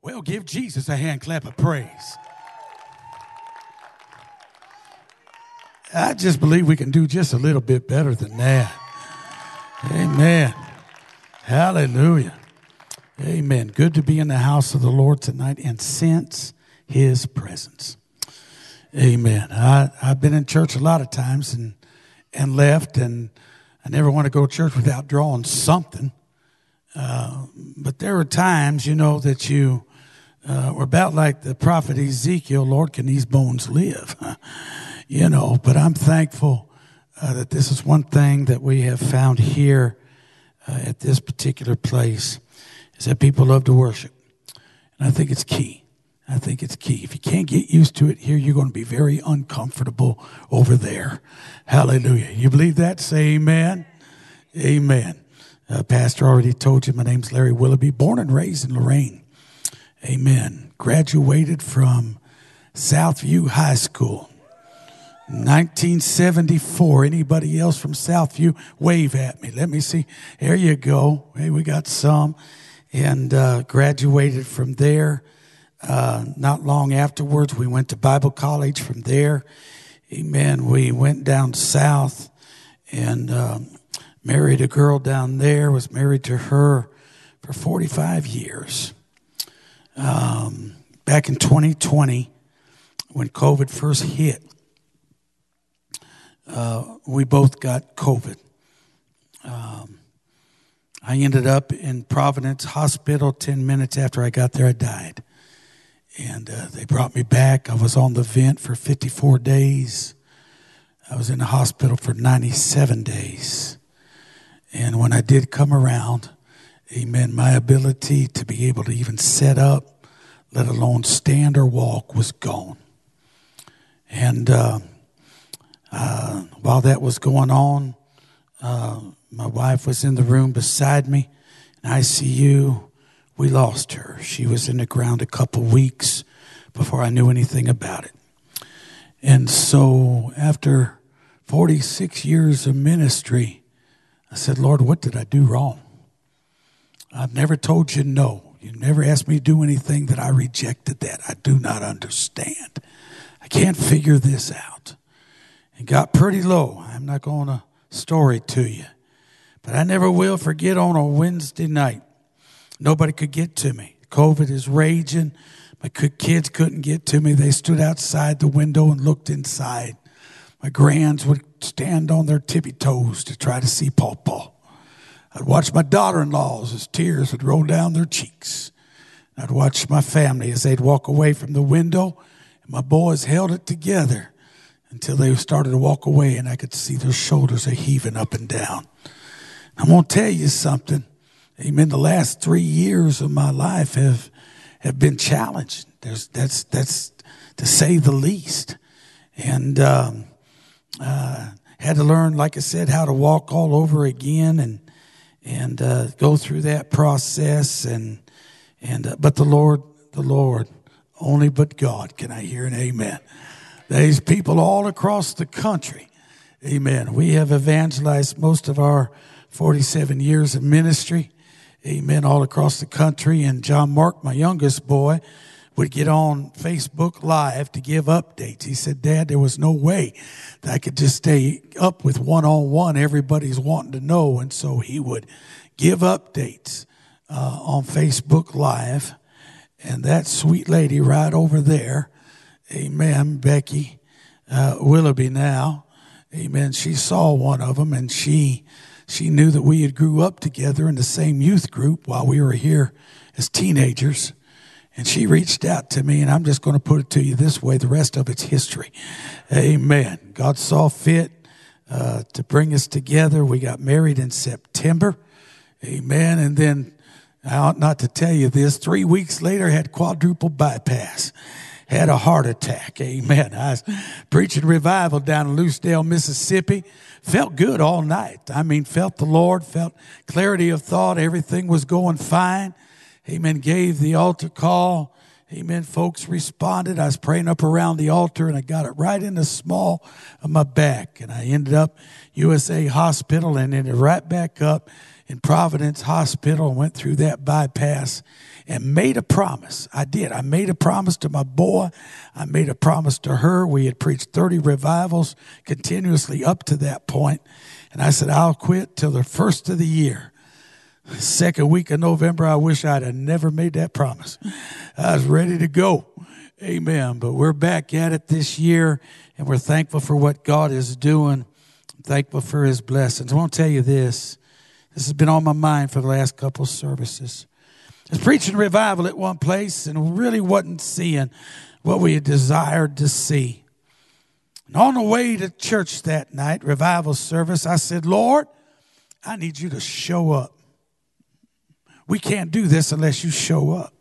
Well, give Jesus a hand clap of praise. I just believe we can do just a little bit better than that. Amen. Hallelujah. Amen. Good to be in the house of the Lord tonight and sense his presence. Amen. I, I've been in church a lot of times and, and left, and I never want to go to church without drawing something. Uh, but there are times, you know, that you uh, were about like the prophet Ezekiel Lord, can these bones live? you know, but I'm thankful uh, that this is one thing that we have found here uh, at this particular place is that people love to worship. And I think it's key. I think it's key. If you can't get used to it here, you're going to be very uncomfortable over there. Hallelujah. You believe that? Say amen. Amen. Uh, Pastor already told you my name's Larry Willoughby, born and raised in Lorain. Amen. Graduated from Southview High School. 1974. Anybody else from Southview? Wave at me. Let me see. There you go. Hey, we got some. And uh, graduated from there. Uh, not long afterwards, we went to Bible college from there. Amen. We went down south and uh, married a girl down there, was married to her for 45 years. Um, back in 2020, when COVID first hit, uh, we both got COVID. Um, I ended up in Providence Hospital 10 minutes after I got there, I died. And uh, they brought me back. I was on the vent for 54 days. I was in the hospital for 97 days. And when I did come around, amen, my ability to be able to even set up, let alone stand or walk, was gone. And uh, uh, while that was going on, uh, my wife was in the room beside me in ICU we lost her. She was in the ground a couple weeks before I knew anything about it. And so after 46 years of ministry, I said, Lord, what did I do wrong? I've never told you no. You never asked me to do anything that I rejected that. I do not understand. I can't figure this out. It got pretty low. I'm not going to story to you. But I never will forget on a Wednesday night. Nobody could get to me. COVID is raging. My kids couldn't get to me. They stood outside the window and looked inside. My grands would stand on their tippy toes to try to see Paw Paw. I'd watch my daughter in laws as tears would roll down their cheeks. I'd watch my family as they'd walk away from the window, and my boys held it together until they started to walk away, and I could see their shoulders are heaving up and down. I'm going to tell you something. Amen. The last three years of my life have have been challenged. There's that's that's to say the least, and um, uh, had to learn, like I said, how to walk all over again, and and uh, go through that process, and and uh, but the Lord, the Lord, only but God can I hear an amen. There's people all across the country, amen. We have evangelized most of our 47 years of ministry amen, all across the country. And John Mark, my youngest boy, would get on Facebook Live to give updates. He said, Dad, there was no way that I could just stay up with one on one. Everybody's wanting to know. And so he would give updates uh, on Facebook Live. And that sweet lady right over there, amen, Becky uh, Willoughby now, amen, she saw one of them and she she knew that we had grew up together in the same youth group while we were here as teenagers. And she reached out to me, and I'm just going to put it to you this way the rest of it's history. Amen. God saw fit uh, to bring us together. We got married in September. Amen. And then, I ought not to tell you this, three weeks later, had quadruple bypass had a heart attack. Amen. I was preaching revival down in Lucedale, Mississippi. Felt good all night. I mean, felt the Lord, felt clarity of thought. Everything was going fine. Amen. Gave the altar call. Amen. Folks responded. I was praying up around the altar and I got it right in the small of my back. And I ended up USA Hospital and ended right back up in Providence Hospital and went through that bypass and made a promise. I did. I made a promise to my boy. I made a promise to her. We had preached 30 revivals continuously up to that point. And I said, I'll quit till the first of the year. Second week of November, I wish I'd have never made that promise. I was ready to go. Amen. But we're back at it this year and we're thankful for what God is doing. I'm thankful for his blessings. I want to tell you this. This has been on my mind for the last couple services. I was preaching revival at one place and really wasn't seeing what we had desired to see. And on the way to church that night, revival service, I said, Lord, I need you to show up. We can't do this unless you show up.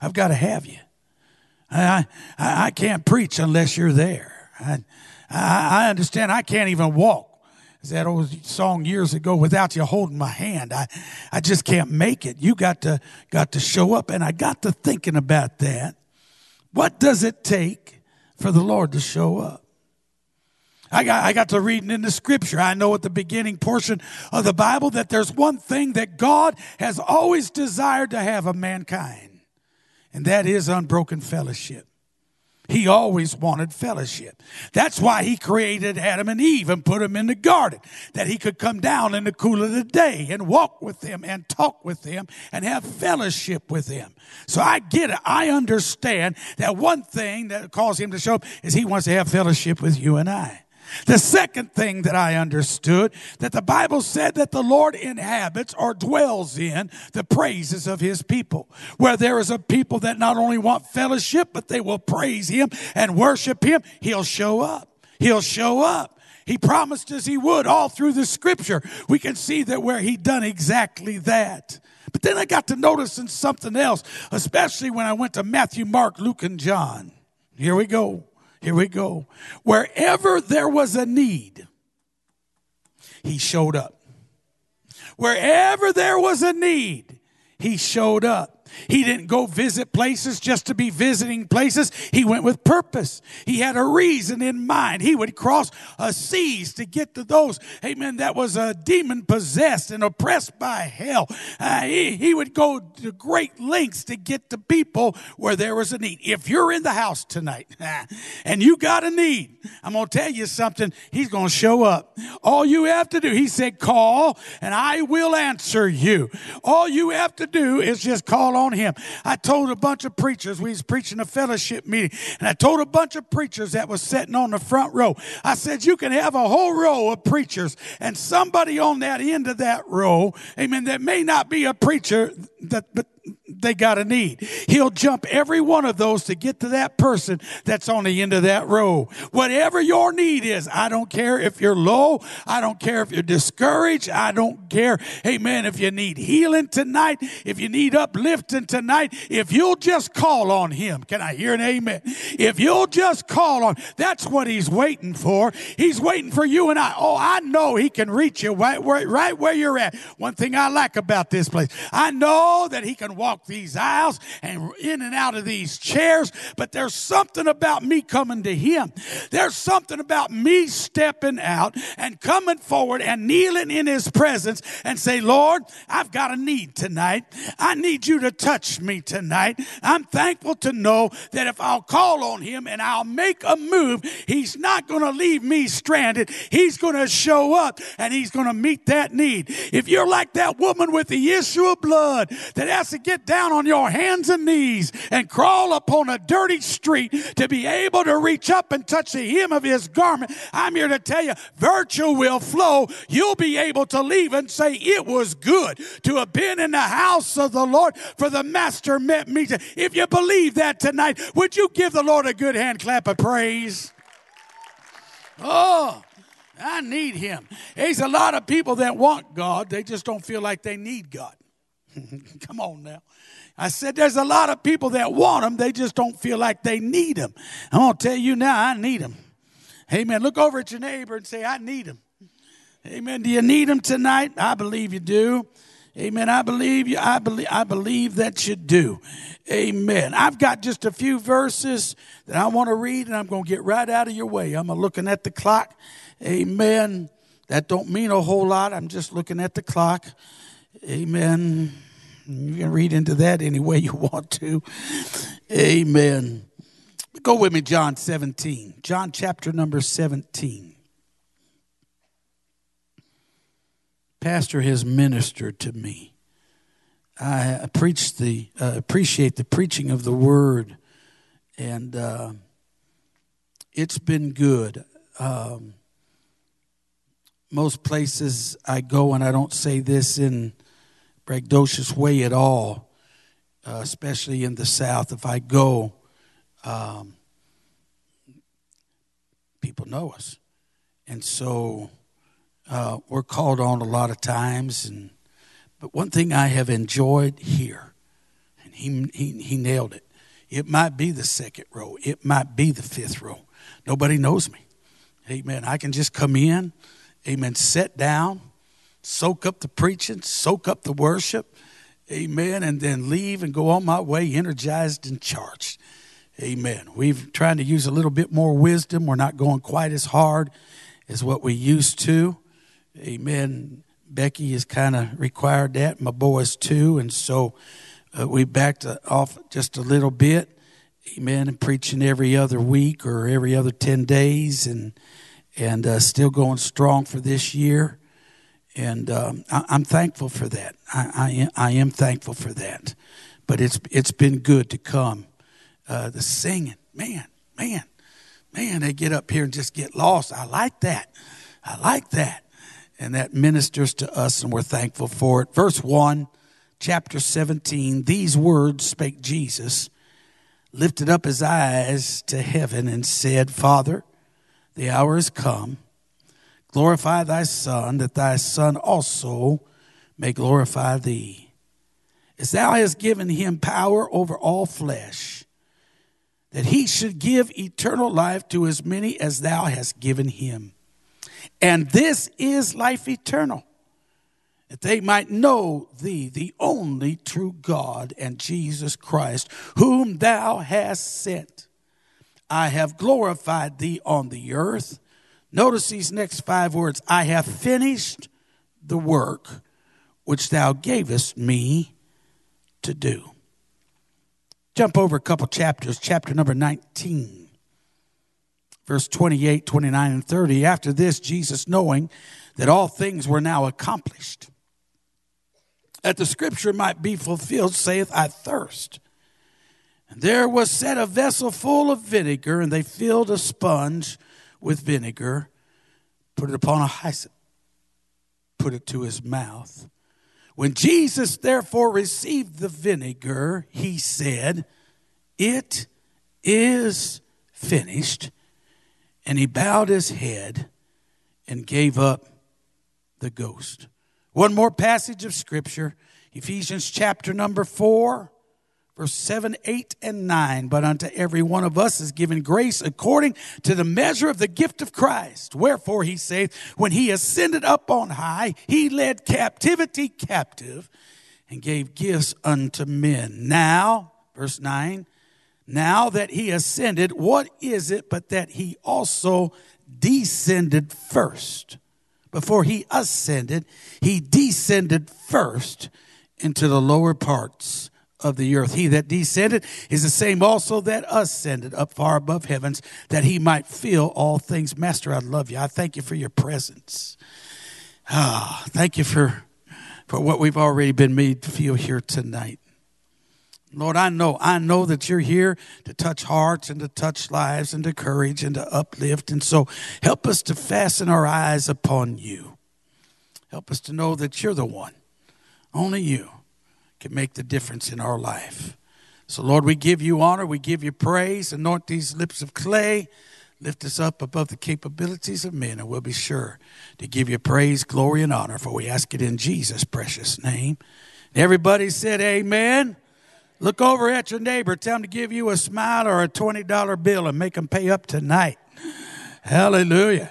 I've got to have you. I, I, I can't preach unless you're there. I, I, I understand I can't even walk is that old song years ago without you holding my hand i i just can't make it you got to got to show up and i got to thinking about that what does it take for the lord to show up I got, I got to reading in the scripture. I know at the beginning portion of the Bible that there's one thing that God has always desired to have of mankind, and that is unbroken fellowship. He always wanted fellowship. That's why he created Adam and Eve and put them in the garden, that he could come down in the cool of the day and walk with them and talk with them and have fellowship with them. So I get it. I understand that one thing that caused him to show up is he wants to have fellowship with you and I. The second thing that I understood that the Bible said that the Lord inhabits or dwells in the praises of his people. Where there is a people that not only want fellowship, but they will praise him and worship him, he'll show up. He'll show up. He promised us he would all through the scripture. We can see that where he done exactly that. But then I got to noticing something else, especially when I went to Matthew, Mark, Luke, and John. Here we go. Here we go. Wherever there was a need, he showed up. Wherever there was a need, he showed up. He didn't go visit places just to be visiting places. He went with purpose. He had a reason in mind. He would cross seas to get to those, amen, that was a demon possessed and oppressed by hell. Uh, he, he would go to great lengths to get to people where there was a need. If you're in the house tonight and you got a need, I'm going to tell you something. He's going to show up. All you have to do, he said, call and I will answer you. All you have to do is just call on him. I told a bunch of preachers, we was preaching a fellowship meeting, and I told a bunch of preachers that was sitting on the front row, I said, you can have a whole row of preachers, and somebody on that end of that row, amen, that may not be a preacher, that, but they got a need. He'll jump every one of those to get to that person that's on the end of that row. Whatever your need is, I don't care if you're low. I don't care if you're discouraged. I don't care, amen, if you need healing tonight, if you need uplifting tonight, if you'll just call on him. Can I hear an amen? If you'll just call on, that's what he's waiting for. He's waiting for you and I. Oh, I know he can reach you right where, right where you're at. One thing I like about this place, I know that he can walk these aisles and in and out of these chairs, but there's something about me coming to Him. There's something about me stepping out and coming forward and kneeling in His presence and say, Lord, I've got a need tonight. I need you to touch me tonight. I'm thankful to know that if I'll call on Him and I'll make a move, He's not going to leave me stranded. He's going to show up and He's going to meet that need. If you're like that woman with the issue of blood that has to get down on your hands and knees and crawl upon a dirty street to be able to reach up and touch the hem of his garment, I'm here to tell you, virtue will flow. You'll be able to leave and say, It was good to have been in the house of the Lord, for the Master met me. If you believe that tonight, would you give the Lord a good hand clap of praise? Oh, I need him. There's a lot of people that want God, they just don't feel like they need God. Come on now. I said, there's a lot of people that want them, they just don't feel like they need them. I'm going to tell you now, I need them. Amen. Look over at your neighbor and say, I need them. Amen. Do you need them tonight? I believe you do. Amen. I believe you. I believe, I believe that you do. Amen. I've got just a few verses that I want to read and I'm going to get right out of your way. I'm looking at the clock. Amen. That don't mean a whole lot. I'm just looking at the clock. Amen. You can read into that any way you want to. Amen. Go with me, John 17. John chapter number 17. Pastor has ministered to me. I preach the uh, appreciate the preaching of the word, and uh, it's been good. Um, most places I go, and I don't say this in braggadocious way at all, uh, especially in the South. If I go, um, people know us, and so uh, we're called on a lot of times. And but one thing I have enjoyed here, and he he, he nailed it. It might be the second row. It might be the fifth row. Nobody knows me. Amen. I can just come in. Amen. Sit down, soak up the preaching, soak up the worship. Amen. And then leave and go on my way energized and charged. Amen. We've trying to use a little bit more wisdom. We're not going quite as hard as what we used to. Amen. Becky has kind of required that. My boys too, and so uh, we backed off just a little bit. Amen. And preaching every other week or every other ten days, and and uh, still going strong for this year. And um, I, am thankful for that. I, I am, I am thankful for that. But it's it's been good to come uh, the singing. Man, man, man, they get up here and just get lost. I like that. I like that. And that ministers to us, and we're thankful for it. Verse 1, chapter 17 These words spake Jesus, lifted up his eyes to heaven, and said, Father, the hour is come. Glorify thy Son, that thy Son also may glorify thee. As thou hast given him power over all flesh that he should give eternal life to as many as thou hast given him. And this is life eternal, that they might know thee, the only true God, and Jesus Christ, whom thou hast sent. I have glorified thee on the earth. Notice these next five words I have finished the work which thou gavest me to do. Jump over a couple chapters, chapter number 19, verse 28, 29, and 30. After this, Jesus, knowing that all things were now accomplished, that the scripture might be fulfilled, saith, I thirst. And there was set a vessel full of vinegar, and they filled a sponge with vinegar, put it upon a hyssop, put it to his mouth when Jesus therefore received the vinegar, he said, It is finished. And he bowed his head and gave up the ghost. One more passage of scripture Ephesians chapter number 4 verse 7, 8, and 9. But unto every one of us is given grace according to the measure of the gift of Christ. Wherefore he saith, when he ascended up on high, he led captivity captive and gave gifts unto men. Now, verse 9, now that he ascended, what is it but that he also descended first? Before he ascended, he descended first into the lower parts of the earth. He that descended is the same also that ascended up far above heavens, that he might fill all things. Master, I love you. I thank you for your presence. Ah, thank you for, for what we've already been made to feel here tonight. Lord, I know, I know that you're here to touch hearts and to touch lives and to courage and to uplift. And so help us to fasten our eyes upon you. Help us to know that you're the one, only you can make the difference in our life. So, Lord, we give you honor, we give you praise. Anoint these lips of clay, lift us up above the capabilities of men, and we'll be sure to give you praise, glory, and honor, for we ask it in Jesus' precious name. Everybody said, Amen. Look over at your neighbor, tell him to give you a smile or a $20 bill and make him pay up tonight. Hallelujah.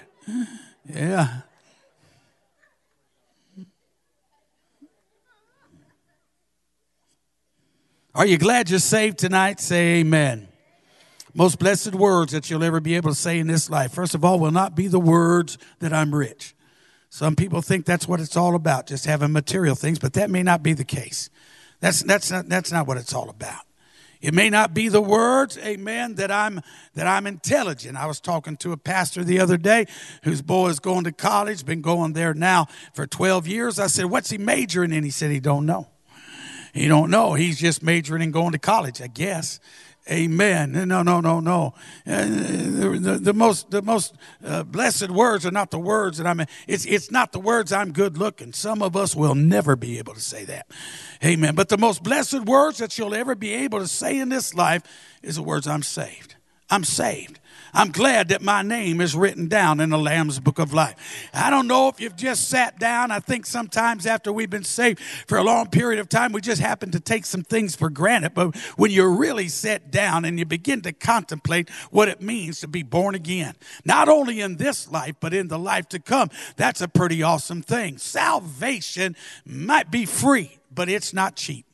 Yeah. Are you glad you're saved tonight? Say amen. Most blessed words that you'll ever be able to say in this life. First of all, will not be the words that I'm rich. Some people think that's what it's all about, just having material things, but that may not be the case. That's, that's, not, that's not what it's all about. It may not be the words, amen, that I'm that I'm intelligent. I was talking to a pastor the other day whose boy is going to college, been going there now for 12 years. I said, "What's he majoring in?" He said he don't know. He don't know. He's just majoring in going to college, I guess. Amen. No, no, no, no. Uh, the, the, the, most, the most uh, blessed words are not the words that I'm. It's it's not the words I'm good looking. Some of us will never be able to say that. Amen. But the most blessed words that you'll ever be able to say in this life is the words I'm saved. I'm saved. I'm glad that my name is written down in the Lamb's Book of Life. I don't know if you've just sat down. I think sometimes after we've been saved for a long period of time, we just happen to take some things for granted. But when you really sit down and you begin to contemplate what it means to be born again, not only in this life, but in the life to come, that's a pretty awesome thing. Salvation might be free, but it's not cheap.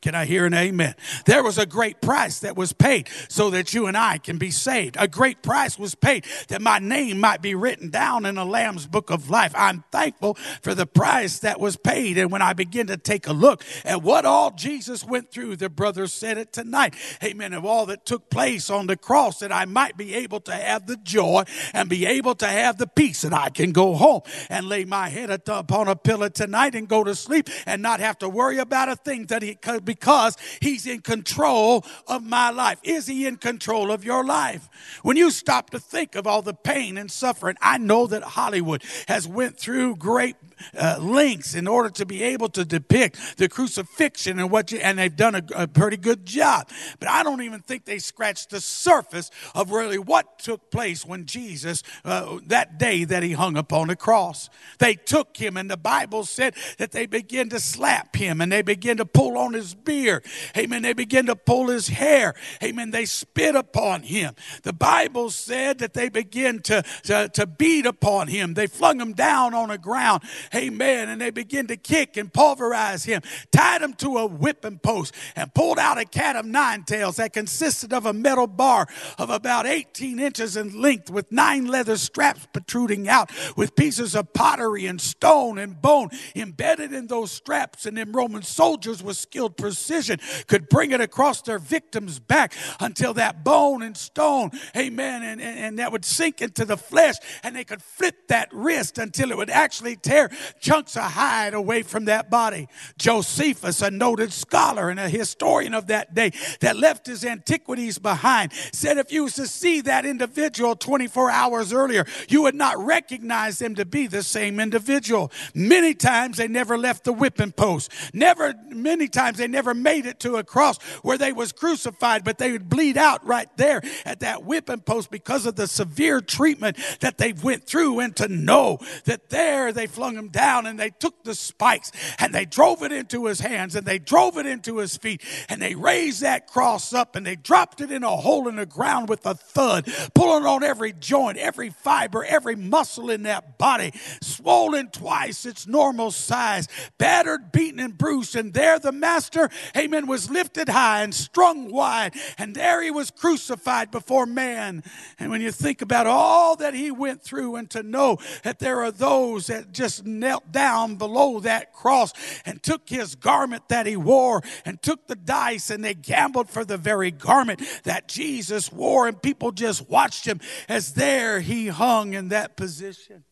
Can I hear an amen? There was a great price that was paid so that you and I can be saved. A great price was paid that my name might be written down in the Lamb's book of life. I'm thankful for the price that was paid. And when I begin to take a look at what all Jesus went through, the brother said it tonight. Amen. Of all that took place on the cross, that I might be able to have the joy and be able to have the peace that I can go home and lay my head upon a pillow tonight and go to sleep and not have to worry about a thing that he could because he's in control of my life. Is he in control of your life? When you stop to think of all the pain and suffering, I know that Hollywood has went through great uh, lengths in order to be able to depict the crucifixion and what you, and they've done a, a pretty good job. But I don't even think they scratched the surface of really what took place when Jesus, uh, that day that he hung upon the cross. They took him and the Bible said that they began to slap him and they began to pull on his beard. Amen. They began to pull his hair. Amen. They spit upon him. The Bible said that they began to, to, to beat upon him. They flung him down on the ground Amen. And they begin to kick and pulverize him, tied him to a whipping post, and pulled out a cat of nine tails that consisted of a metal bar of about 18 inches in length with nine leather straps protruding out with pieces of pottery and stone and bone embedded in those straps. And them Roman soldiers with skilled precision could bring it across their victim's back until that bone and stone, amen, and, and, and that would sink into the flesh and they could flip that wrist until it would actually tear chunks of hide away from that body. Josephus, a noted scholar and a historian of that day that left his antiquities behind, said if you was to see that individual 24 hours earlier, you would not recognize them to be the same individual. Many times they never left the whipping post. Never, many times they never made it to a cross where they was crucified, but they would bleed out right there at that whipping post because of the severe treatment that they went through and to know that there they flung them down and they took the spikes and they drove it into his hands and they drove it into his feet and they raised that cross up and they dropped it in a hole in the ground with a thud, pulling on every joint, every fiber, every muscle in that body, swollen twice its normal size, battered, beaten, and bruised. And there the master, amen, was lifted high and strung wide. And there he was crucified before man. And when you think about all that he went through and to know that there are those that just knelt down below that cross and took his garment that he wore and took the dice and they gambled for the very garment that Jesus wore. And people just watched him as there he hung in that position.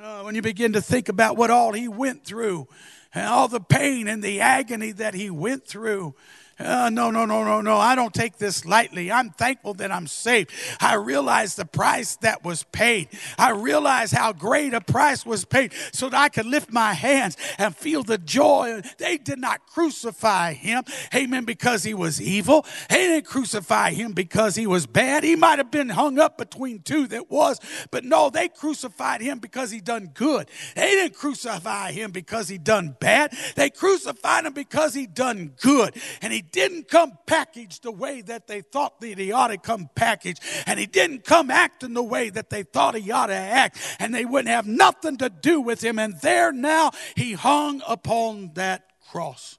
Uh, when you begin to think about what all he went through and all the pain and the agony that he went through, uh, no, no, no, no, no. I don't take this lightly. I'm thankful that I'm saved. I realize the price that was paid. I realize how great a price was paid so that I could lift my hands and feel the joy. They did not crucify him, amen, because he was evil. They didn't crucify him because he was bad. He might have been hung up between two that was, but no, they crucified him because he done good. They didn't crucify him because he done bad. They crucified him because he done good. And he didn't come packaged the way that they thought that he ought to come packaged. And he didn't come acting the way that they thought he ought to act. And they wouldn't have nothing to do with him. And there now he hung upon that cross.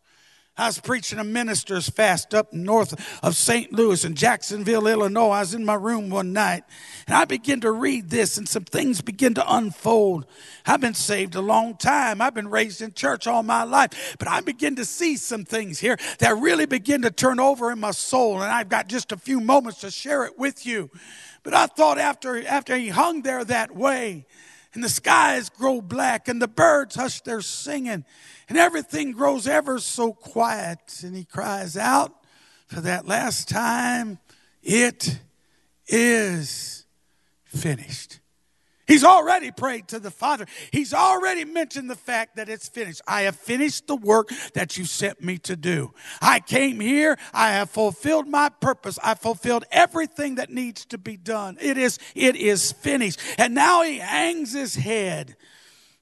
I was preaching a minister's fast up north of St. Louis in Jacksonville, Illinois. I was in my room one night and I began to read this and some things begin to unfold. I've been saved a long time. I've been raised in church all my life, but I begin to see some things here that really begin to turn over in my soul. And I've got just a few moments to share it with you. But I thought after, after he hung there that way, and the skies grow black, and the birds hush their singing, and everything grows ever so quiet. And he cries out for that last time, It is finished. He's already prayed to the Father. He's already mentioned the fact that it's finished. I have finished the work that you sent me to do. I came here. I have fulfilled my purpose. I fulfilled everything that needs to be done. It is, it is finished. And now he hangs his head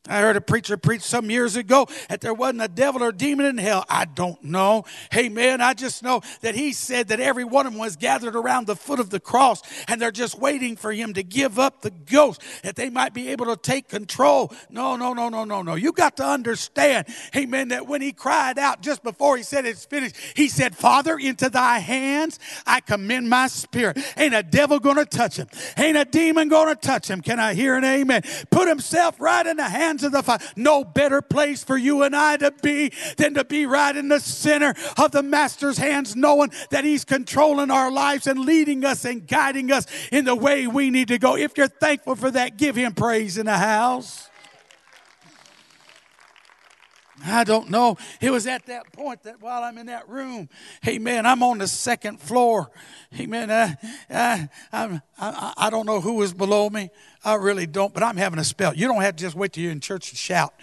I heard a preacher preach some years ago that there wasn't a devil or demon in hell. I don't know. Hey, man, I just know that he said that every one of them was gathered around the foot of the cross and they're just waiting for him to give up the ghost that they might be able to take control. No, no, no, no, no, no. You got to understand, amen, that when he cried out just before he said it's finished, he said, Father, into thy hands I commend my spirit. Ain't a devil going to touch him. Ain't a demon going to touch him. Can I hear an amen? Put himself right in the hands hands of the Father. No better place for you and I to be than to be right in the center of the Master's hands, knowing that He's controlling our lives and leading us and guiding us in the way we need to go. If you're thankful for that, give Him praise in the house. I don't know. It was at that point that while I'm in that room, man, I'm on the second floor. Man, I, I, I, I, I don't know who was below me. I really don't, but I'm having a spell. You don't have to just wait till you're in church and shout.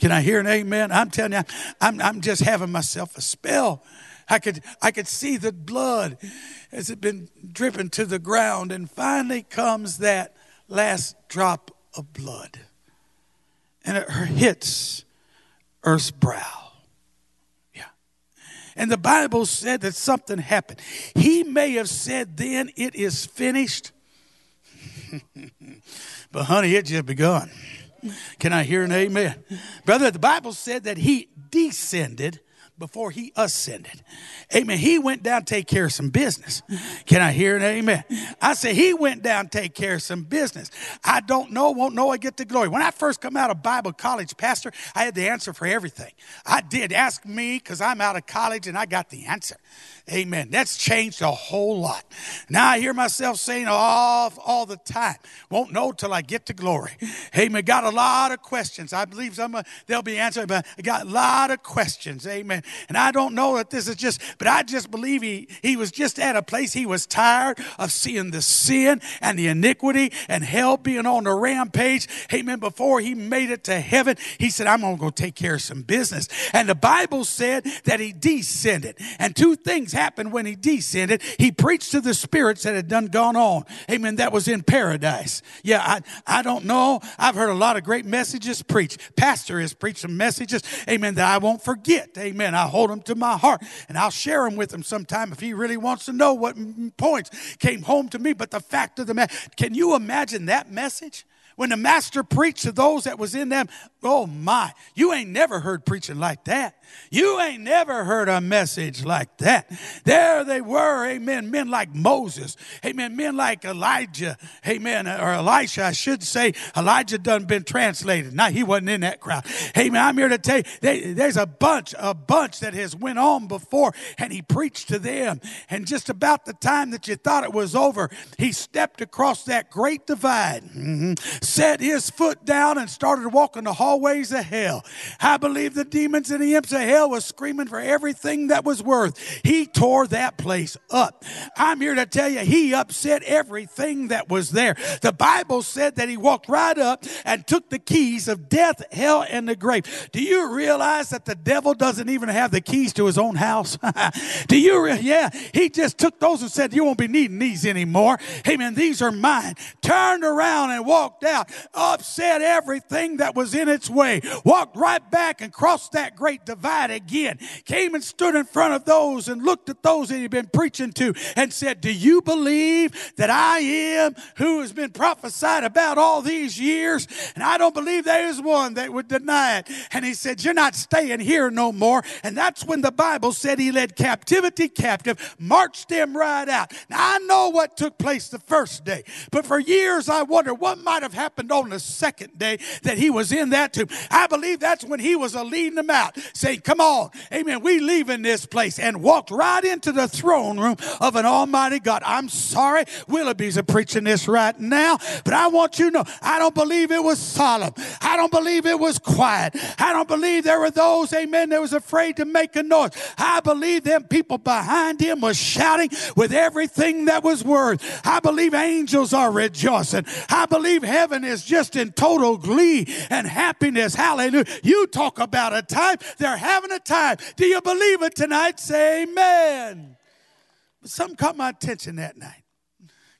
Can I hear an amen? I'm telling you, I'm, I'm just having myself a spell. I could, I could see the blood as it been dripping to the ground, and finally comes that last drop of blood, and it hits earth's brow. Yeah. And the Bible said that something happened. He may have said then, it is finished. but honey, it just begun. Can I hear an amen? Brother, the Bible said that he descended before he ascended. Amen. He went down to take care of some business. Can I hear an amen? I said, he went down to take care of some business. I don't know, won't know I get the glory. When I first come out of Bible college, Pastor, I had the answer for everything. I did. Ask me because I'm out of college and I got the answer. Amen. That's changed a whole lot. Now I hear myself saying all, all the time, won't know till I get to glory. Amen. Got a lot of questions. I believe some of they'll be answered, but I got a lot of questions. Amen. And I don't know that this is just, but I just believe he, he was just at a place he was tired of seeing the sin and the iniquity and hell being on the rampage. Amen. Before he made it to heaven, he said, I'm going to go take care of some business. And the Bible said that he descended. And two things happened when he descended. He preached to the spirits that had done gone on. Amen. That was in paradise. Yeah, I, I don't know. I've heard a lot of great messages preached. Pastor has preached some messages, amen, that I won't forget. Amen. I hold them to my heart and I'll share them with him sometime if he really wants to know what points came home to me. But the fact of the matter, can you imagine that message? When the master preached to those that was in them, oh my, you ain't never heard preaching like that. You ain't never heard a message like that. There they were, amen, men like Moses, amen, men like Elijah, amen, or Elisha, I should say. Elijah done been translated. Now he wasn't in that crowd. Amen. I'm here to tell you, they, there's a bunch, a bunch that has went on before, and he preached to them. And just about the time that you thought it was over, he stepped across that great divide, mm-hmm, set his foot down, and started walking the hallways of hell. I believe the demons and the imps of hell was screaming for everything that was worth. He tore that place up. I'm here to tell you, he upset everything that was there. The Bible said that he walked right up and took the keys of death, hell, and the grave. Do you realize that the devil doesn't even have the keys to his own house? Do you? Re- yeah, he just took those and said, "You won't be needing these anymore." Hey, man, these are mine. Turned around and walked out upset everything that was in its way, walked right back and crossed that great divide again, came and stood in front of those and looked at those that he'd been preaching to and said, Do you believe that I am who has been prophesied about all these years? And I don't believe there is one that would deny it. And he said, You're not staying here no more. And that's when the Bible said he led captivity captive, marched them right out. Now I know what took place the first day, but for years I wondered what might have happened on the second day that he was in that I believe that's when he was leading them out, saying, Come on, amen, we leaving this place, and walked right into the throne room of an almighty God. I'm sorry, Willoughby's preaching this right now, but I want you to know I don't believe it was solemn. I don't believe it was quiet. I don't believe there were those, amen, that was afraid to make a noise. I believe them people behind him was shouting with everything that was worth. I believe angels are rejoicing. I believe heaven is just in total glee and happiness. Hallelujah. You talk about a time, they're having a time. Do you believe it tonight? Say amen. But something caught my attention that night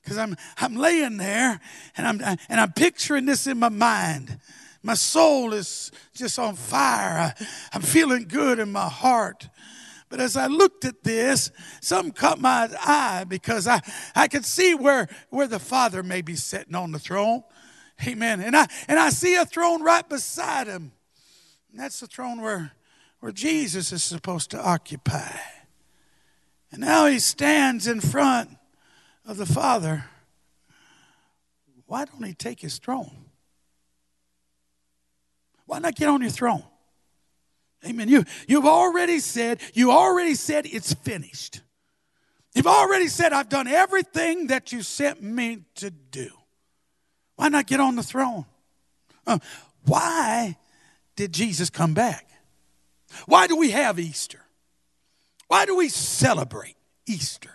because I'm I'm laying there and I'm and I'm picturing this in my mind. My soul is just on fire. I, I'm feeling good in my heart. But as I looked at this, something caught my eye because I, I could see where, where the Father may be sitting on the throne. Amen. And I and I see a throne right beside him. And that's the throne where, where Jesus is supposed to occupy. And now he stands in front of the Father. Why don't he take his throne? Why not get on your throne? Amen. You, you've already said, you already said it's finished. You've already said, I've done everything that you sent me to do. Why not get on the throne? Uh, why did Jesus come back? Why do we have Easter? Why do we celebrate Easter?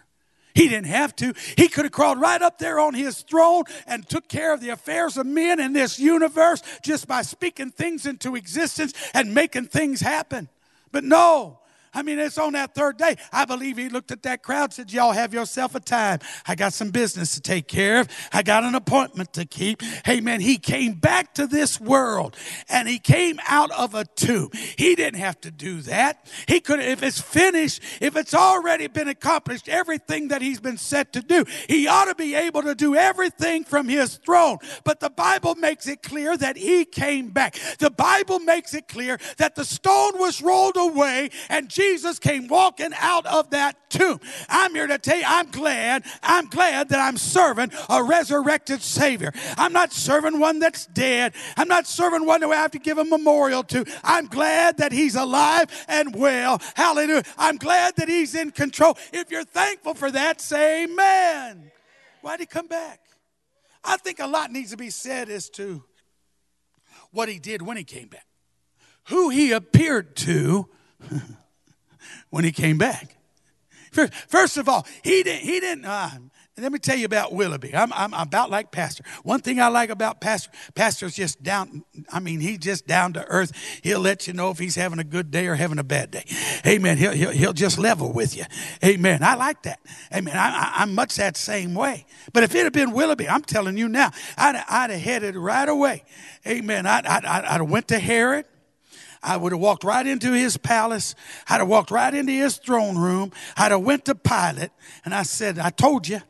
He didn't have to. He could have crawled right up there on his throne and took care of the affairs of men in this universe just by speaking things into existence and making things happen. But no, I mean, it's on that third day. I believe he looked at that crowd, said, Y'all have yourself a time. I got some business to take care of. I got an appointment to keep. Hey, man, he came back to this world and he came out of a tomb. He didn't have to do that. He could, if it's finished, if it's already been accomplished, everything that he's been set to do, he ought to be able to do everything from his throne. But the Bible makes it clear that he came back. The Bible makes it clear that the stone was rolled away and came walking out of that tomb. I'm here to tell you, I'm glad, I'm glad that I'm serving a resurrected Savior. I'm not serving one that's dead. I'm not serving one that I have to give a memorial to. I'm glad that He's alive and well. Hallelujah. I'm glad that He's in control. If you're thankful for that, say amen. Why'd He come back? I think a lot needs to be said as to what He did when He came back, who He appeared to. when he came back. First of all, he didn't, he didn't, uh, let me tell you about Willoughby. I'm, I'm about like Pastor. One thing I like about Pastor, Pastor's just down, I mean, he's just down to earth. He'll let you know if he's having a good day or having a bad day. Amen. He'll, he'll, he'll just level with you. Amen. I like that. Amen. I, am much that same way. But if it had been Willoughby, I'm telling you now, I'd, I'd have headed right away. Amen. I'd, I'd, I'd have went to Herod. I would have walked right into his palace. I'd have walked right into his throne room. I'd have went to Pilate and I said, I told you.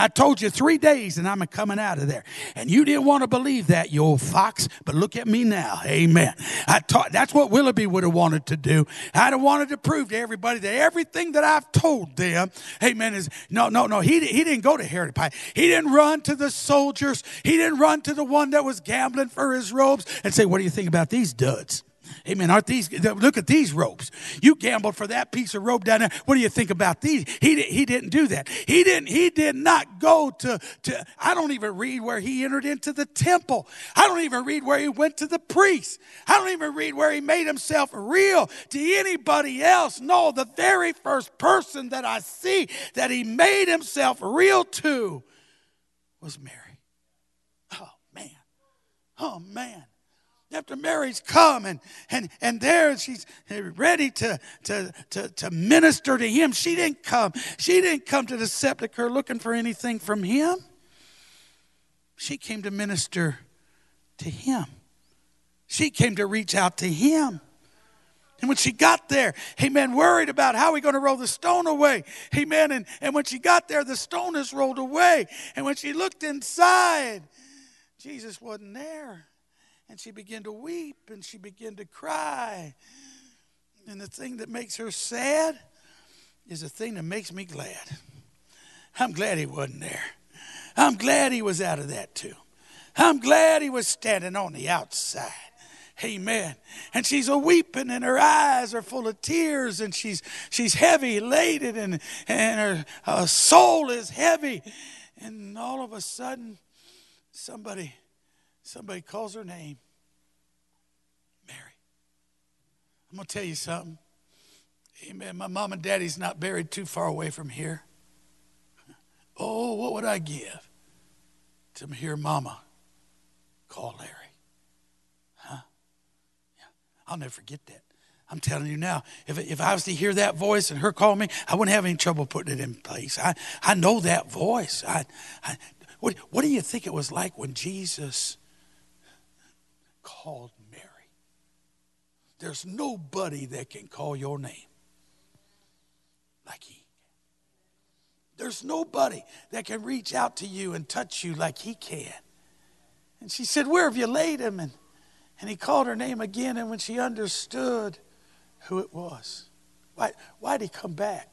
I told you three days and I'm coming out of there. And you didn't want to believe that, you old fox, but look at me now. Amen. I taught, that's what Willoughby would have wanted to do. I'd have wanted to prove to everybody that everything that I've told them, amen, is no, no, no. He, he didn't go to Herod Pilate. He didn't run to the soldiers. He didn't run to the one that was gambling for his robes and say, what do you think about these duds? Amen. Aren't these, look at these ropes. You gambled for that piece of rope down there. What do you think about these? He, he didn't do that. He didn't, he did not go to, to, I don't even read where he entered into the temple. I don't even read where he went to the priest. I don't even read where he made himself real to anybody else. No, the very first person that I see that he made himself real to was Mary. Oh, man. Oh, man after Mary's come and, and, and there she's ready to, to, to, to minister to him. She didn't come. She didn't come to the sepulchre looking for anything from him. She came to minister to him. She came to reach out to him. And when she got there, amen, worried about how we going to roll the stone away. Amen. And, and when she got there, the stone is rolled away. And when she looked inside, Jesus wasn't there. And she began to weep and she began to cry. And the thing that makes her sad is the thing that makes me glad. I'm glad he wasn't there. I'm glad he was out of that too. I'm glad he was standing on the outside. Amen. And she's a weeping, and her eyes are full of tears, and she's she's heavy laden, and and her, her soul is heavy. And all of a sudden, somebody somebody calls her name. Mary. I'm gonna tell you something. Amen. My mom and daddy's not buried too far away from here. Oh, what would I give to hear mama call Larry? Huh? Yeah. I'll never forget that. I'm telling you now, if, if I was to hear that voice and her call me, I wouldn't have any trouble putting it in place. I, I know that voice. I, I, what, what do you think it was like when Jesus called Mary? There's nobody that can call your name like he there's nobody that can reach out to you and touch you like he can. And she said, Where have you laid him? And, and he called her name again. And when she understood who it was, why, why'd he come back?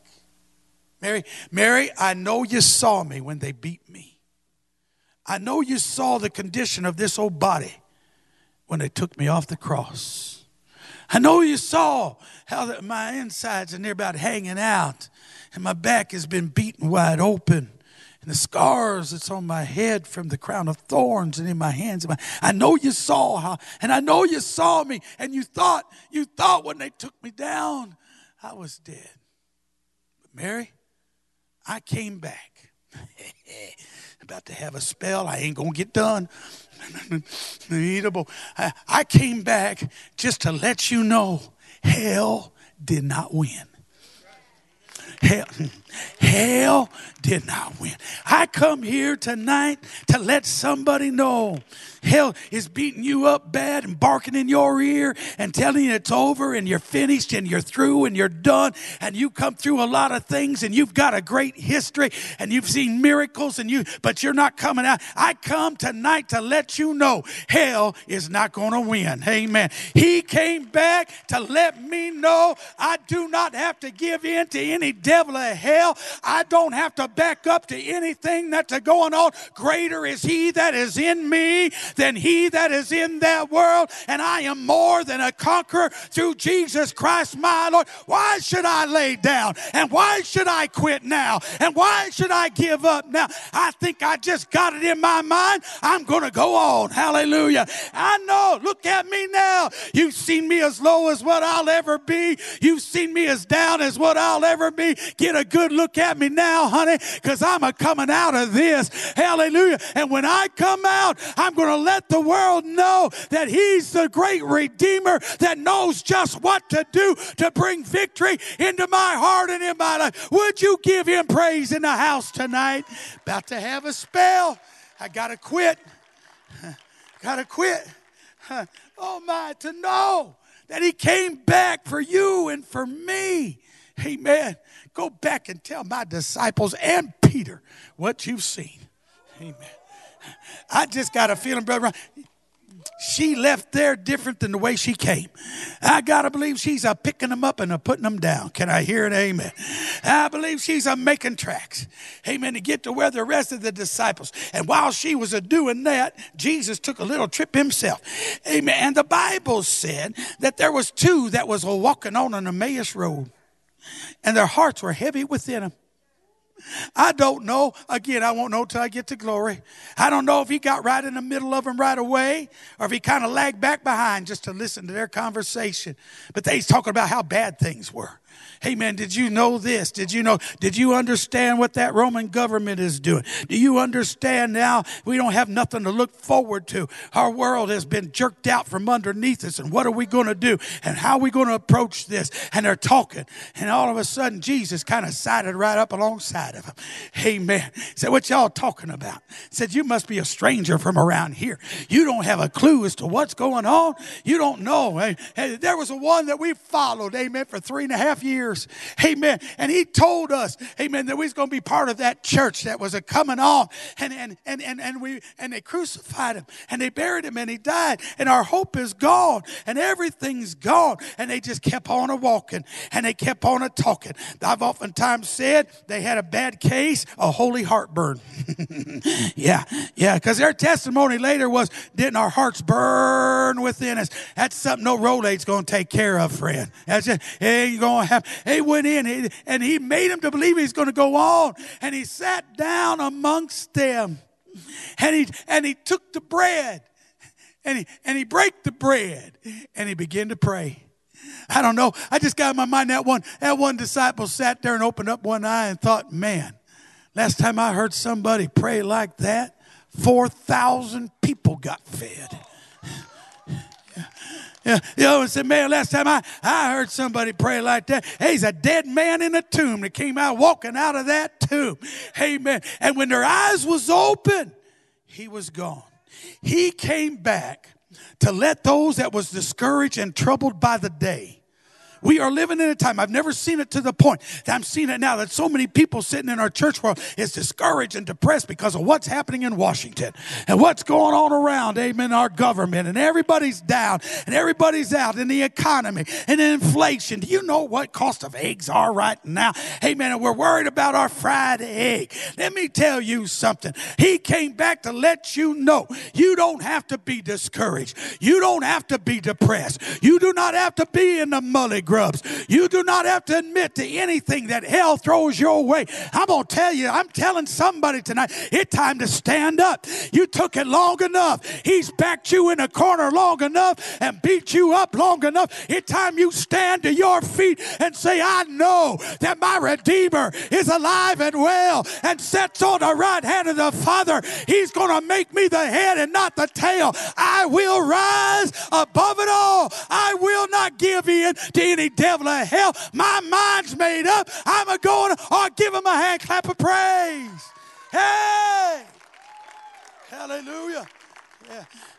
Mary, Mary, I know you saw me when they beat me. I know you saw the condition of this old body when they took me off the cross. I know you saw how the, my insides are near about hanging out and my back has been beaten wide open and the scars that's on my head from the crown of thorns and in my hands. I know you saw how, and I know you saw me, and you thought, you thought when they took me down, I was dead. But Mary, I came back. About to have a spell. I ain't gonna get done. I, I came back just to let you know hell did not win. Hell, hmm. Hell did not win. I come here tonight to let somebody know hell is beating you up bad and barking in your ear and telling you it's over and you're finished and you're through and you're done and you come through a lot of things and you've got a great history and you've seen miracles and you but you're not coming out. I come tonight to let you know hell is not going to win. Amen. He came back to let me know I do not have to give in to any devil of hell. I don't have to back up to anything that's going on. Greater is he that is in me than he that is in that world. And I am more than a conqueror through Jesus Christ my Lord. Why should I lay down? And why should I quit now? And why should I give up now? I think I just got it in my mind. I'm going to go on. Hallelujah. I know. Look at me now. You've seen me as low as what I'll ever be. You've seen me as down as what I'll ever be. Get a good look at me now, honey, because I'm a coming out of this. Hallelujah. And when I come out, I'm going to let the world know that He's the great Redeemer that knows just what to do to bring victory into my heart and in my life. Would you give Him praise in the house tonight? About to have a spell. I got to quit. Got to quit. Oh my, to know that He came back for you and for me. Amen. Go back and tell my disciples and Peter what you've seen. Amen. I just got a feeling, brother. She left there different than the way she came. I gotta believe she's a picking them up and a putting them down. Can I hear an amen? I believe she's a making tracks. Amen. To get to where the rest of the disciples. And while she was a doing that, Jesus took a little trip himself. Amen. And the Bible said that there was two that was walking on an Emmaus road, and their hearts were heavy within them. I don't know. Again, I won't know till I get to glory. I don't know if he got right in the middle of them right away or if he kind of lagged back behind just to listen to their conversation. But they's talking about how bad things were. Hey man, did you know this? Did you know? Did you understand what that Roman government is doing? Do you understand now we don't have nothing to look forward to? Our world has been jerked out from underneath us, and what are we going to do? And how are we going to approach this? And they're talking, and all of a sudden Jesus kind of sided right up alongside of them. Hey man, Said, what y'all talking about? Said, you must be a stranger from around here. You don't have a clue as to what's going on. You don't know. Hey, there was a one that we followed, amen, for three and a half years. Amen. And he told us, amen, that we was going to be part of that church that was a coming on. And, and, and, and, and we, and they crucified him and they buried him and he died. And our hope is gone and everything's gone. And they just kept on a walking and they kept on a talking. I've oftentimes said they had a bad case a holy heartburn. yeah, yeah, because their testimony later was, didn't our hearts burn within us? That's something no Rolaids going to take care of, friend. That's just, ain't going to have, he went in and he made him to believe he's going to go on. And he sat down amongst them and he, and he took the bread and he, and he break the bread and he began to pray. I don't know. I just got in my mind that one, that one disciple sat there and opened up one eye and thought, man, last time I heard somebody pray like that, 4,000 people got fed. You know, and said, man, last time I, I heard somebody pray like that, he's a dead man in a tomb that came out walking out of that tomb. Amen. And when their eyes was open, he was gone. He came back to let those that was discouraged and troubled by the day we are living in a time, I've never seen it to the point that I'm seeing it now that so many people sitting in our church world is discouraged and depressed because of what's happening in Washington and what's going on around, amen, our government. And everybody's down and everybody's out in the economy and inflation. Do you know what cost of eggs are right now? Amen. And we're worried about our fried egg. Let me tell you something. He came back to let you know you don't have to be discouraged. You don't have to be depressed. You do not have to be in the mully You do not have to admit to anything that hell throws your way. I'm going to tell you, I'm telling somebody tonight, it's time to stand up. You took it long enough. He's backed you in a corner long enough and beat you up long enough. It's time you stand to your feet and say, I know that my Redeemer is alive and well and sits on the right hand of the Father. He's going to make me the head and not the tail. I will rise above it all. I will not give in to any devil of hell. My mind's made up. I'm a going. I'll give him a hand clap of praise. Hey! Hallelujah.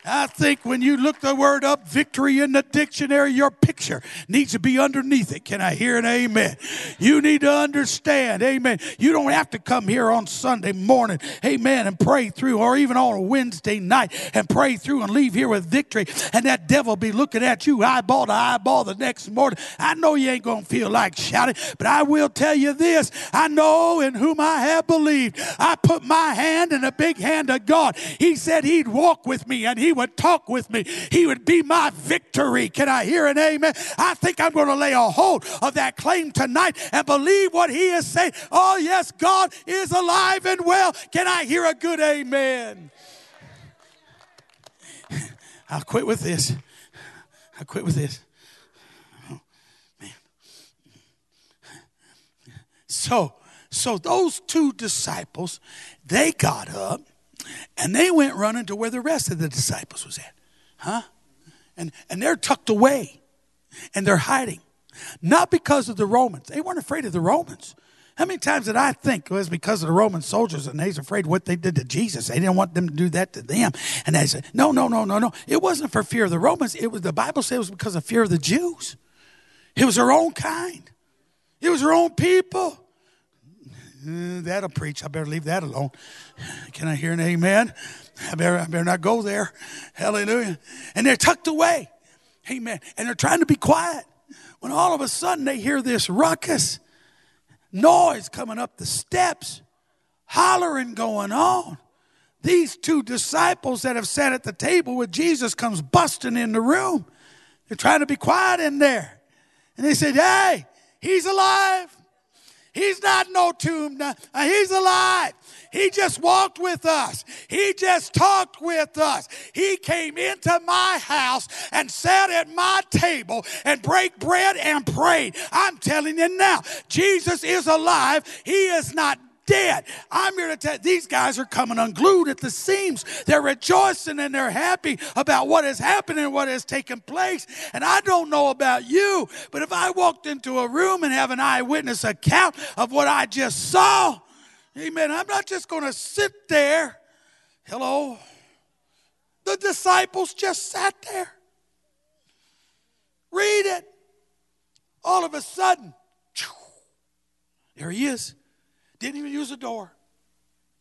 I think when you look the word up, victory in the dictionary, your picture needs to be underneath it. Can I hear an amen? You need to understand, amen. You don't have to come here on Sunday morning, amen, and pray through, or even on a Wednesday night and pray through and leave here with victory, and that devil be looking at you eyeball to eyeball the next morning. I know you ain't going to feel like shouting, but I will tell you this I know in whom I have believed. I put my hand in the big hand of God. He said he'd walk with me and he would talk with me. He would be my victory. Can I hear an amen? I think I'm going to lay a hold of that claim tonight and believe what he is saying. Oh, yes, God is alive and well. Can I hear a good amen? I'll quit with this. I'll quit with this. Man. So, so those two disciples, they got up and they went running to where the rest of the disciples was at. Huh? And, and they're tucked away and they're hiding. Not because of the Romans. They weren't afraid of the Romans. How many times did I think it was because of the Roman soldiers and they's afraid what they did to Jesus? They didn't want them to do that to them. And they said, no, no, no, no, no. It wasn't for fear of the Romans. It was, the Bible said it was because of fear of the Jews. It was their own kind. It was their own people. Uh, that'll preach. I better leave that alone. Can I hear an amen? I better, I better not go there. Hallelujah. And they're tucked away. Amen. And they're trying to be quiet. When all of a sudden they hear this ruckus, noise coming up the steps, hollering going on. These two disciples that have sat at the table with Jesus comes busting in the room. They're trying to be quiet in there. And they said, Hey, he's alive. He's not no tomb. Uh, he's alive. He just walked with us. He just talked with us. He came into my house and sat at my table and break bread and prayed. I'm telling you now, Jesus is alive. He is not dead. I'm here to tell these guys are coming unglued at the seams. They're rejoicing and they're happy about what has happened and what has taken place. And I don't know about you, but if I walked into a room and have an eyewitness account of what I just saw, Amen. I'm not just going to sit there. Hello. The disciples just sat there. Read it. All of a sudden, there he is. Didn't even use a door.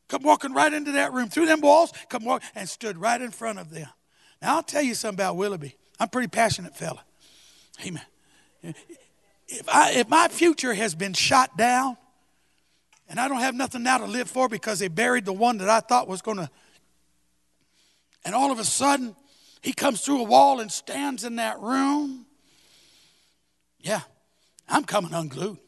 Come walking right into that room, through them walls, come walk, and stood right in front of them. Now, I'll tell you something about Willoughby. I'm a pretty passionate fella. Amen. If, I, if my future has been shot down, and I don't have nothing now to live for because they buried the one that I thought was going to, and all of a sudden, he comes through a wall and stands in that room. Yeah, I'm coming unglued.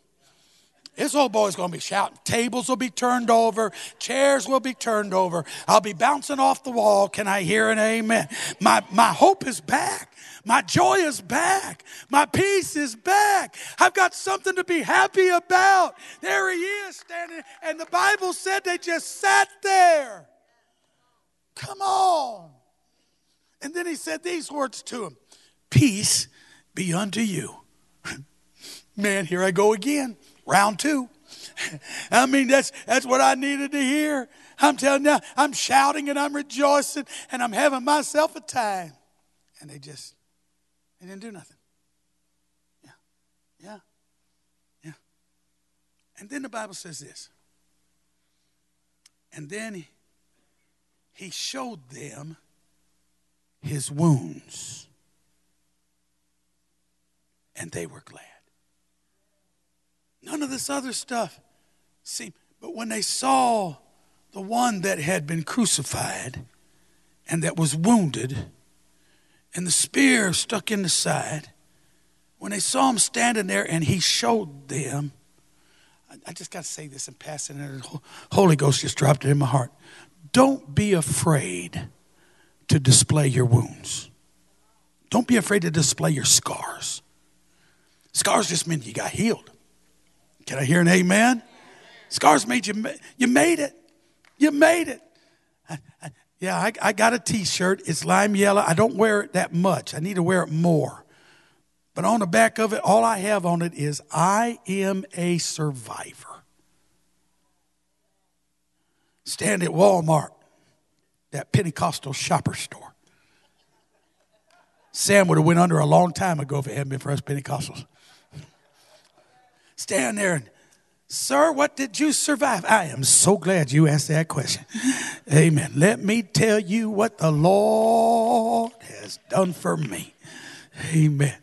This old boy's going to be shouting. Tables will be turned over. Chairs will be turned over. I'll be bouncing off the wall. Can I hear an amen? My, my hope is back. My joy is back. My peace is back. I've got something to be happy about. There he is standing. And the Bible said they just sat there. Come on. And then he said these words to him Peace be unto you. Man, here I go again. Round two. I mean, that's, that's what I needed to hear. I'm telling you, I'm shouting and I'm rejoicing and I'm having myself a time. And they just, they didn't do nothing. Yeah, yeah, yeah. And then the Bible says this. And then he, he showed them his wounds. And they were glad. None of this other stuff See, But when they saw the one that had been crucified and that was wounded, and the spear stuck in the side, when they saw him standing there and he showed them, I just got to say this in passing, and the Holy Ghost just dropped it in my heart. Don't be afraid to display your wounds. Don't be afraid to display your scars. Scars just mean you got healed. Can I hear an amen? Scars made you, you made it. You made it. Yeah, I, I got a t shirt. It's lime yellow. I don't wear it that much. I need to wear it more. But on the back of it, all I have on it is I am a survivor. Stand at Walmart, that Pentecostal shopper store. Sam would have went under a long time ago if it hadn't been for us Pentecostals stand there and, Sir, what did you survive? I am so glad you asked that question. Amen. Let me tell you what the Lord has done for me. Amen.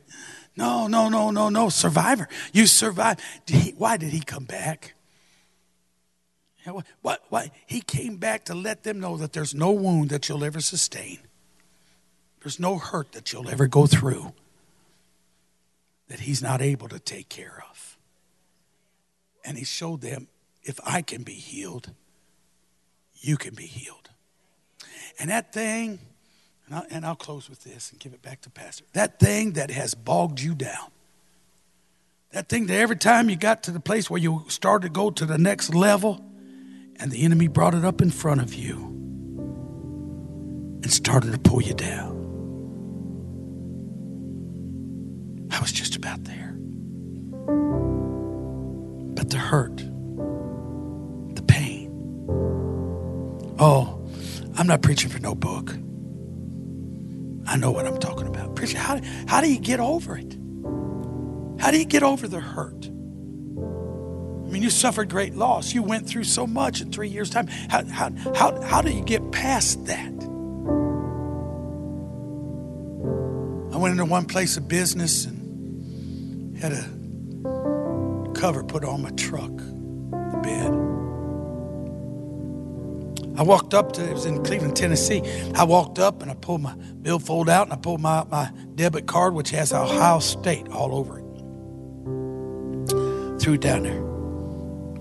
No, no, no, no, no. Survivor. You survived. Did he, why did he come back? What, what? He came back to let them know that there's no wound that you'll ever sustain. There's no hurt that you'll ever go through that he's not able to take care of. And he showed them if I can be healed, you can be healed. And that thing, and I'll, and I'll, close with this and give it back to Pastor. That thing that has bogged you down, that thing that every time you got to the place where you started to go to the next level, and the enemy brought it up in front of you and started to pull you down. I was just about there but the hurt, the pain. Oh, I'm not preaching for no book. I know what I'm talking about. Preacher, how, how do you get over it? How do you get over the hurt? I mean, you suffered great loss. You went through so much in three years' time. How, how, how, how do you get past that? I went into one place of business and had a cover put on my truck, the bed. I walked up to, it was in Cleveland, Tennessee. I walked up and I pulled my billfold out and I pulled my, my debit card, which has Ohio State all over it. Threw it down there.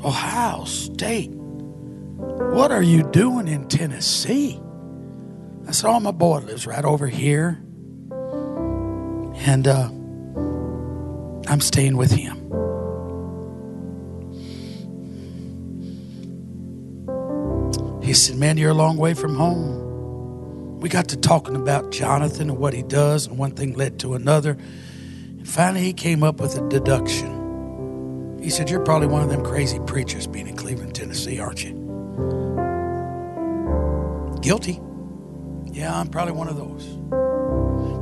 Ohio State. What are you doing in Tennessee? I said, Oh, my boy lives right over here. And uh, I'm staying with him. He said, Man, you're a long way from home. We got to talking about Jonathan and what he does, and one thing led to another. And finally, he came up with a deduction. He said, You're probably one of them crazy preachers being in Cleveland, Tennessee, aren't you? Guilty. Yeah, I'm probably one of those.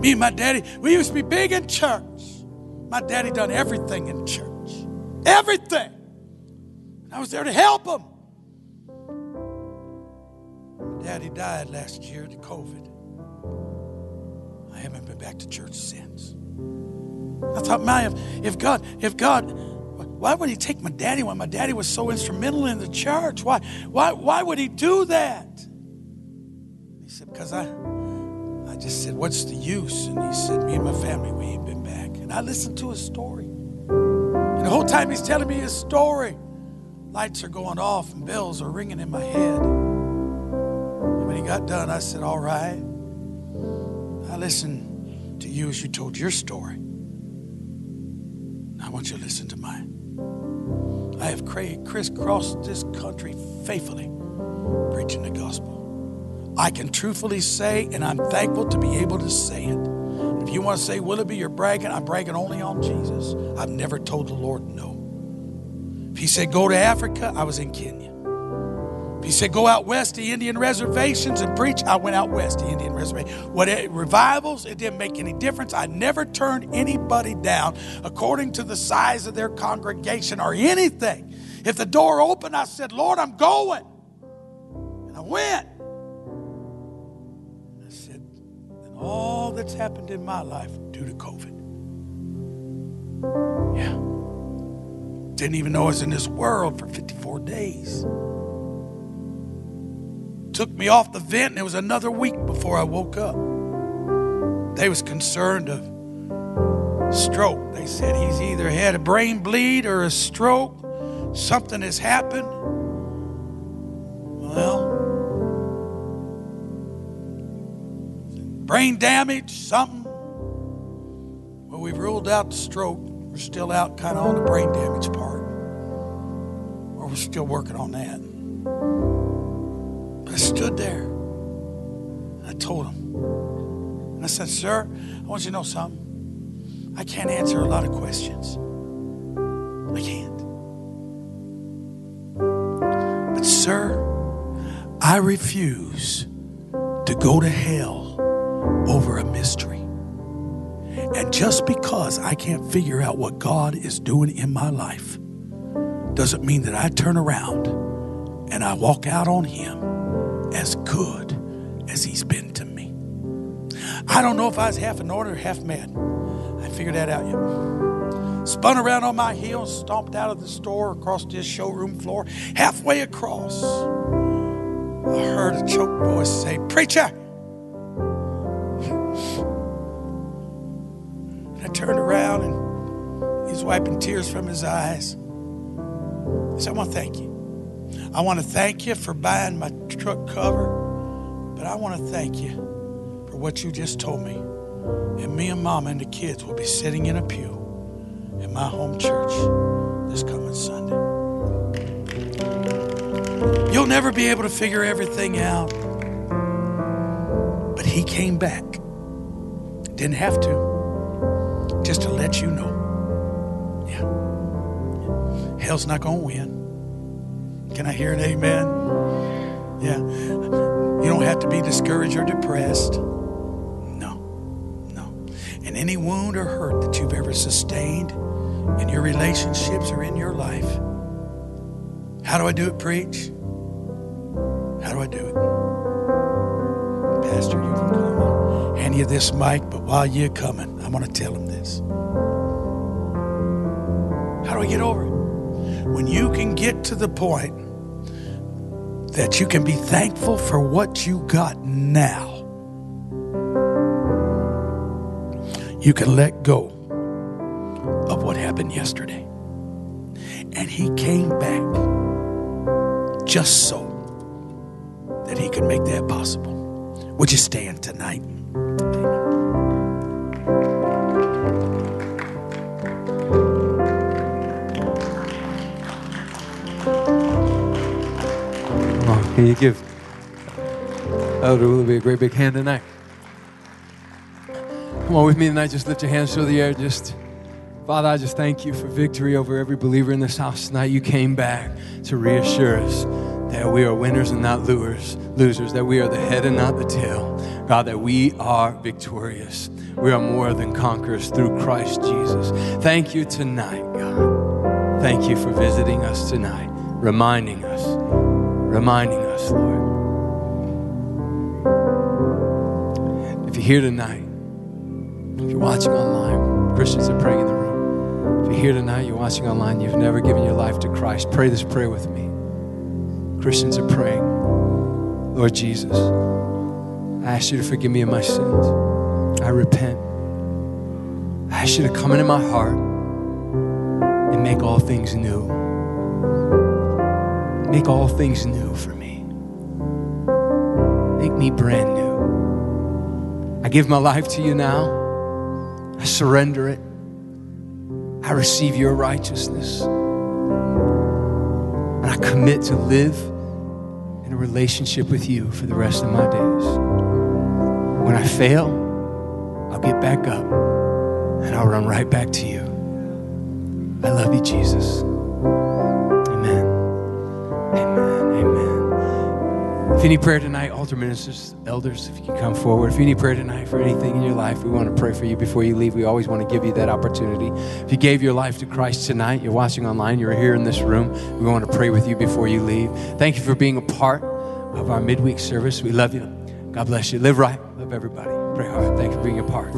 Me and my daddy, we used to be big in church. My daddy done everything in church. Everything. I was there to help him. Daddy died last year to COVID. I haven't been back to church since. I thought, man, if, if God, if God, why would He take my daddy when my daddy was so instrumental in the church? Why, why, why would He do that? He said, because I, I just said, what's the use? And he said, me and my family, we ain't been back. And I listened to his story. And the whole time he's telling me his story, lights are going off and bells are ringing in my head. Got done, I said, all right. I listened to you as you told your story. I want you to listen to mine. I have crisscrossed this country faithfully preaching the gospel. I can truthfully say, and I'm thankful to be able to say it. If you want to say, Willoughby, you're bragging, I'm bragging only on Jesus. I've never told the Lord no. If He said, go to Africa, I was in Kenya. He said, go out west to Indian reservations and preach, I went out west to Indian reservations. What it, revivals, it didn't make any difference. I never turned anybody down according to the size of their congregation or anything. If the door opened, I said, Lord, I'm going. And I went. I said, and all that's happened in my life due to COVID. Yeah. Didn't even know I was in this world for 54 days took me off the vent and it was another week before I woke up. They was concerned of stroke. They said he's either had a brain bleed or a stroke. Something has happened. Well, brain damage, something. Well, we've ruled out the stroke. We're still out kind of on the brain damage part. Or we're still working on that. I stood there. I told him. And I said, Sir, I want you to know something. I can't answer a lot of questions. I can't. But, sir, I refuse to go to hell over a mystery. And just because I can't figure out what God is doing in my life doesn't mean that I turn around and I walk out on Him I don't know if I was half annoyed or half mad. I figured that out yet. Spun around on my heels, stomped out of the store across this showroom floor. Halfway across, I heard a choked voice say, Preacher! I turned around and he's wiping tears from his eyes. He said, I want to thank you. I want to thank you for buying my truck cover, but I want to thank you what you just told me. And me and mama and the kids will be sitting in a pew in my home church this coming Sunday. You'll never be able to figure everything out. But he came back. Didn't have to. Just to let you know. Yeah. Hell's not going to win. Can I hear an amen? Yeah. You don't have to be discouraged or depressed. Any wound or hurt that you've ever sustained in your relationships or in your life, how do I do it, preach? How do I do it? Pastor, you can come. I'll hand you this mic, but while you're coming, I'm going to tell him this. How do I get over it? When you can get to the point that you can be thankful for what you got now. You can let go of what happened yesterday. And he came back just so that he could make that possible. Would you stand tonight? Can you give Elder Willoughby a great big hand tonight? Come on with me tonight. Just lift your hands through the air. Just Father, I just thank you for victory over every believer in this house tonight. You came back to reassure us that we are winners and not losers, losers, that we are the head and not the tail. God, that we are victorious. We are more than conquerors through Christ Jesus. Thank you tonight, God. Thank you for visiting us tonight, reminding us, reminding us, Lord. If you're here tonight, watching online, Christians are praying in the room. If you're here tonight, you're watching online, you've never given your life to Christ, pray this prayer with me. Christians are praying, Lord Jesus, I ask you to forgive me of my sins. I repent. I ask you to come into my heart and make all things new. Make all things new for me. Make me brand new. I give my life to you now. I surrender it. I receive your righteousness. And I commit to live in a relationship with you for the rest of my days. When I fail, I'll get back up and I'll run right back to you. I love you, Jesus. If you need prayer tonight, altar ministers, elders, if you can come forward. If you need prayer tonight for anything in your life, we want to pray for you before you leave. We always want to give you that opportunity. If you gave your life to Christ tonight, you're watching online, you're here in this room, we want to pray with you before you leave. Thank you for being a part of our midweek service. We love you. God bless you. Live right. Love everybody. Pray hard. Thank you for being a part.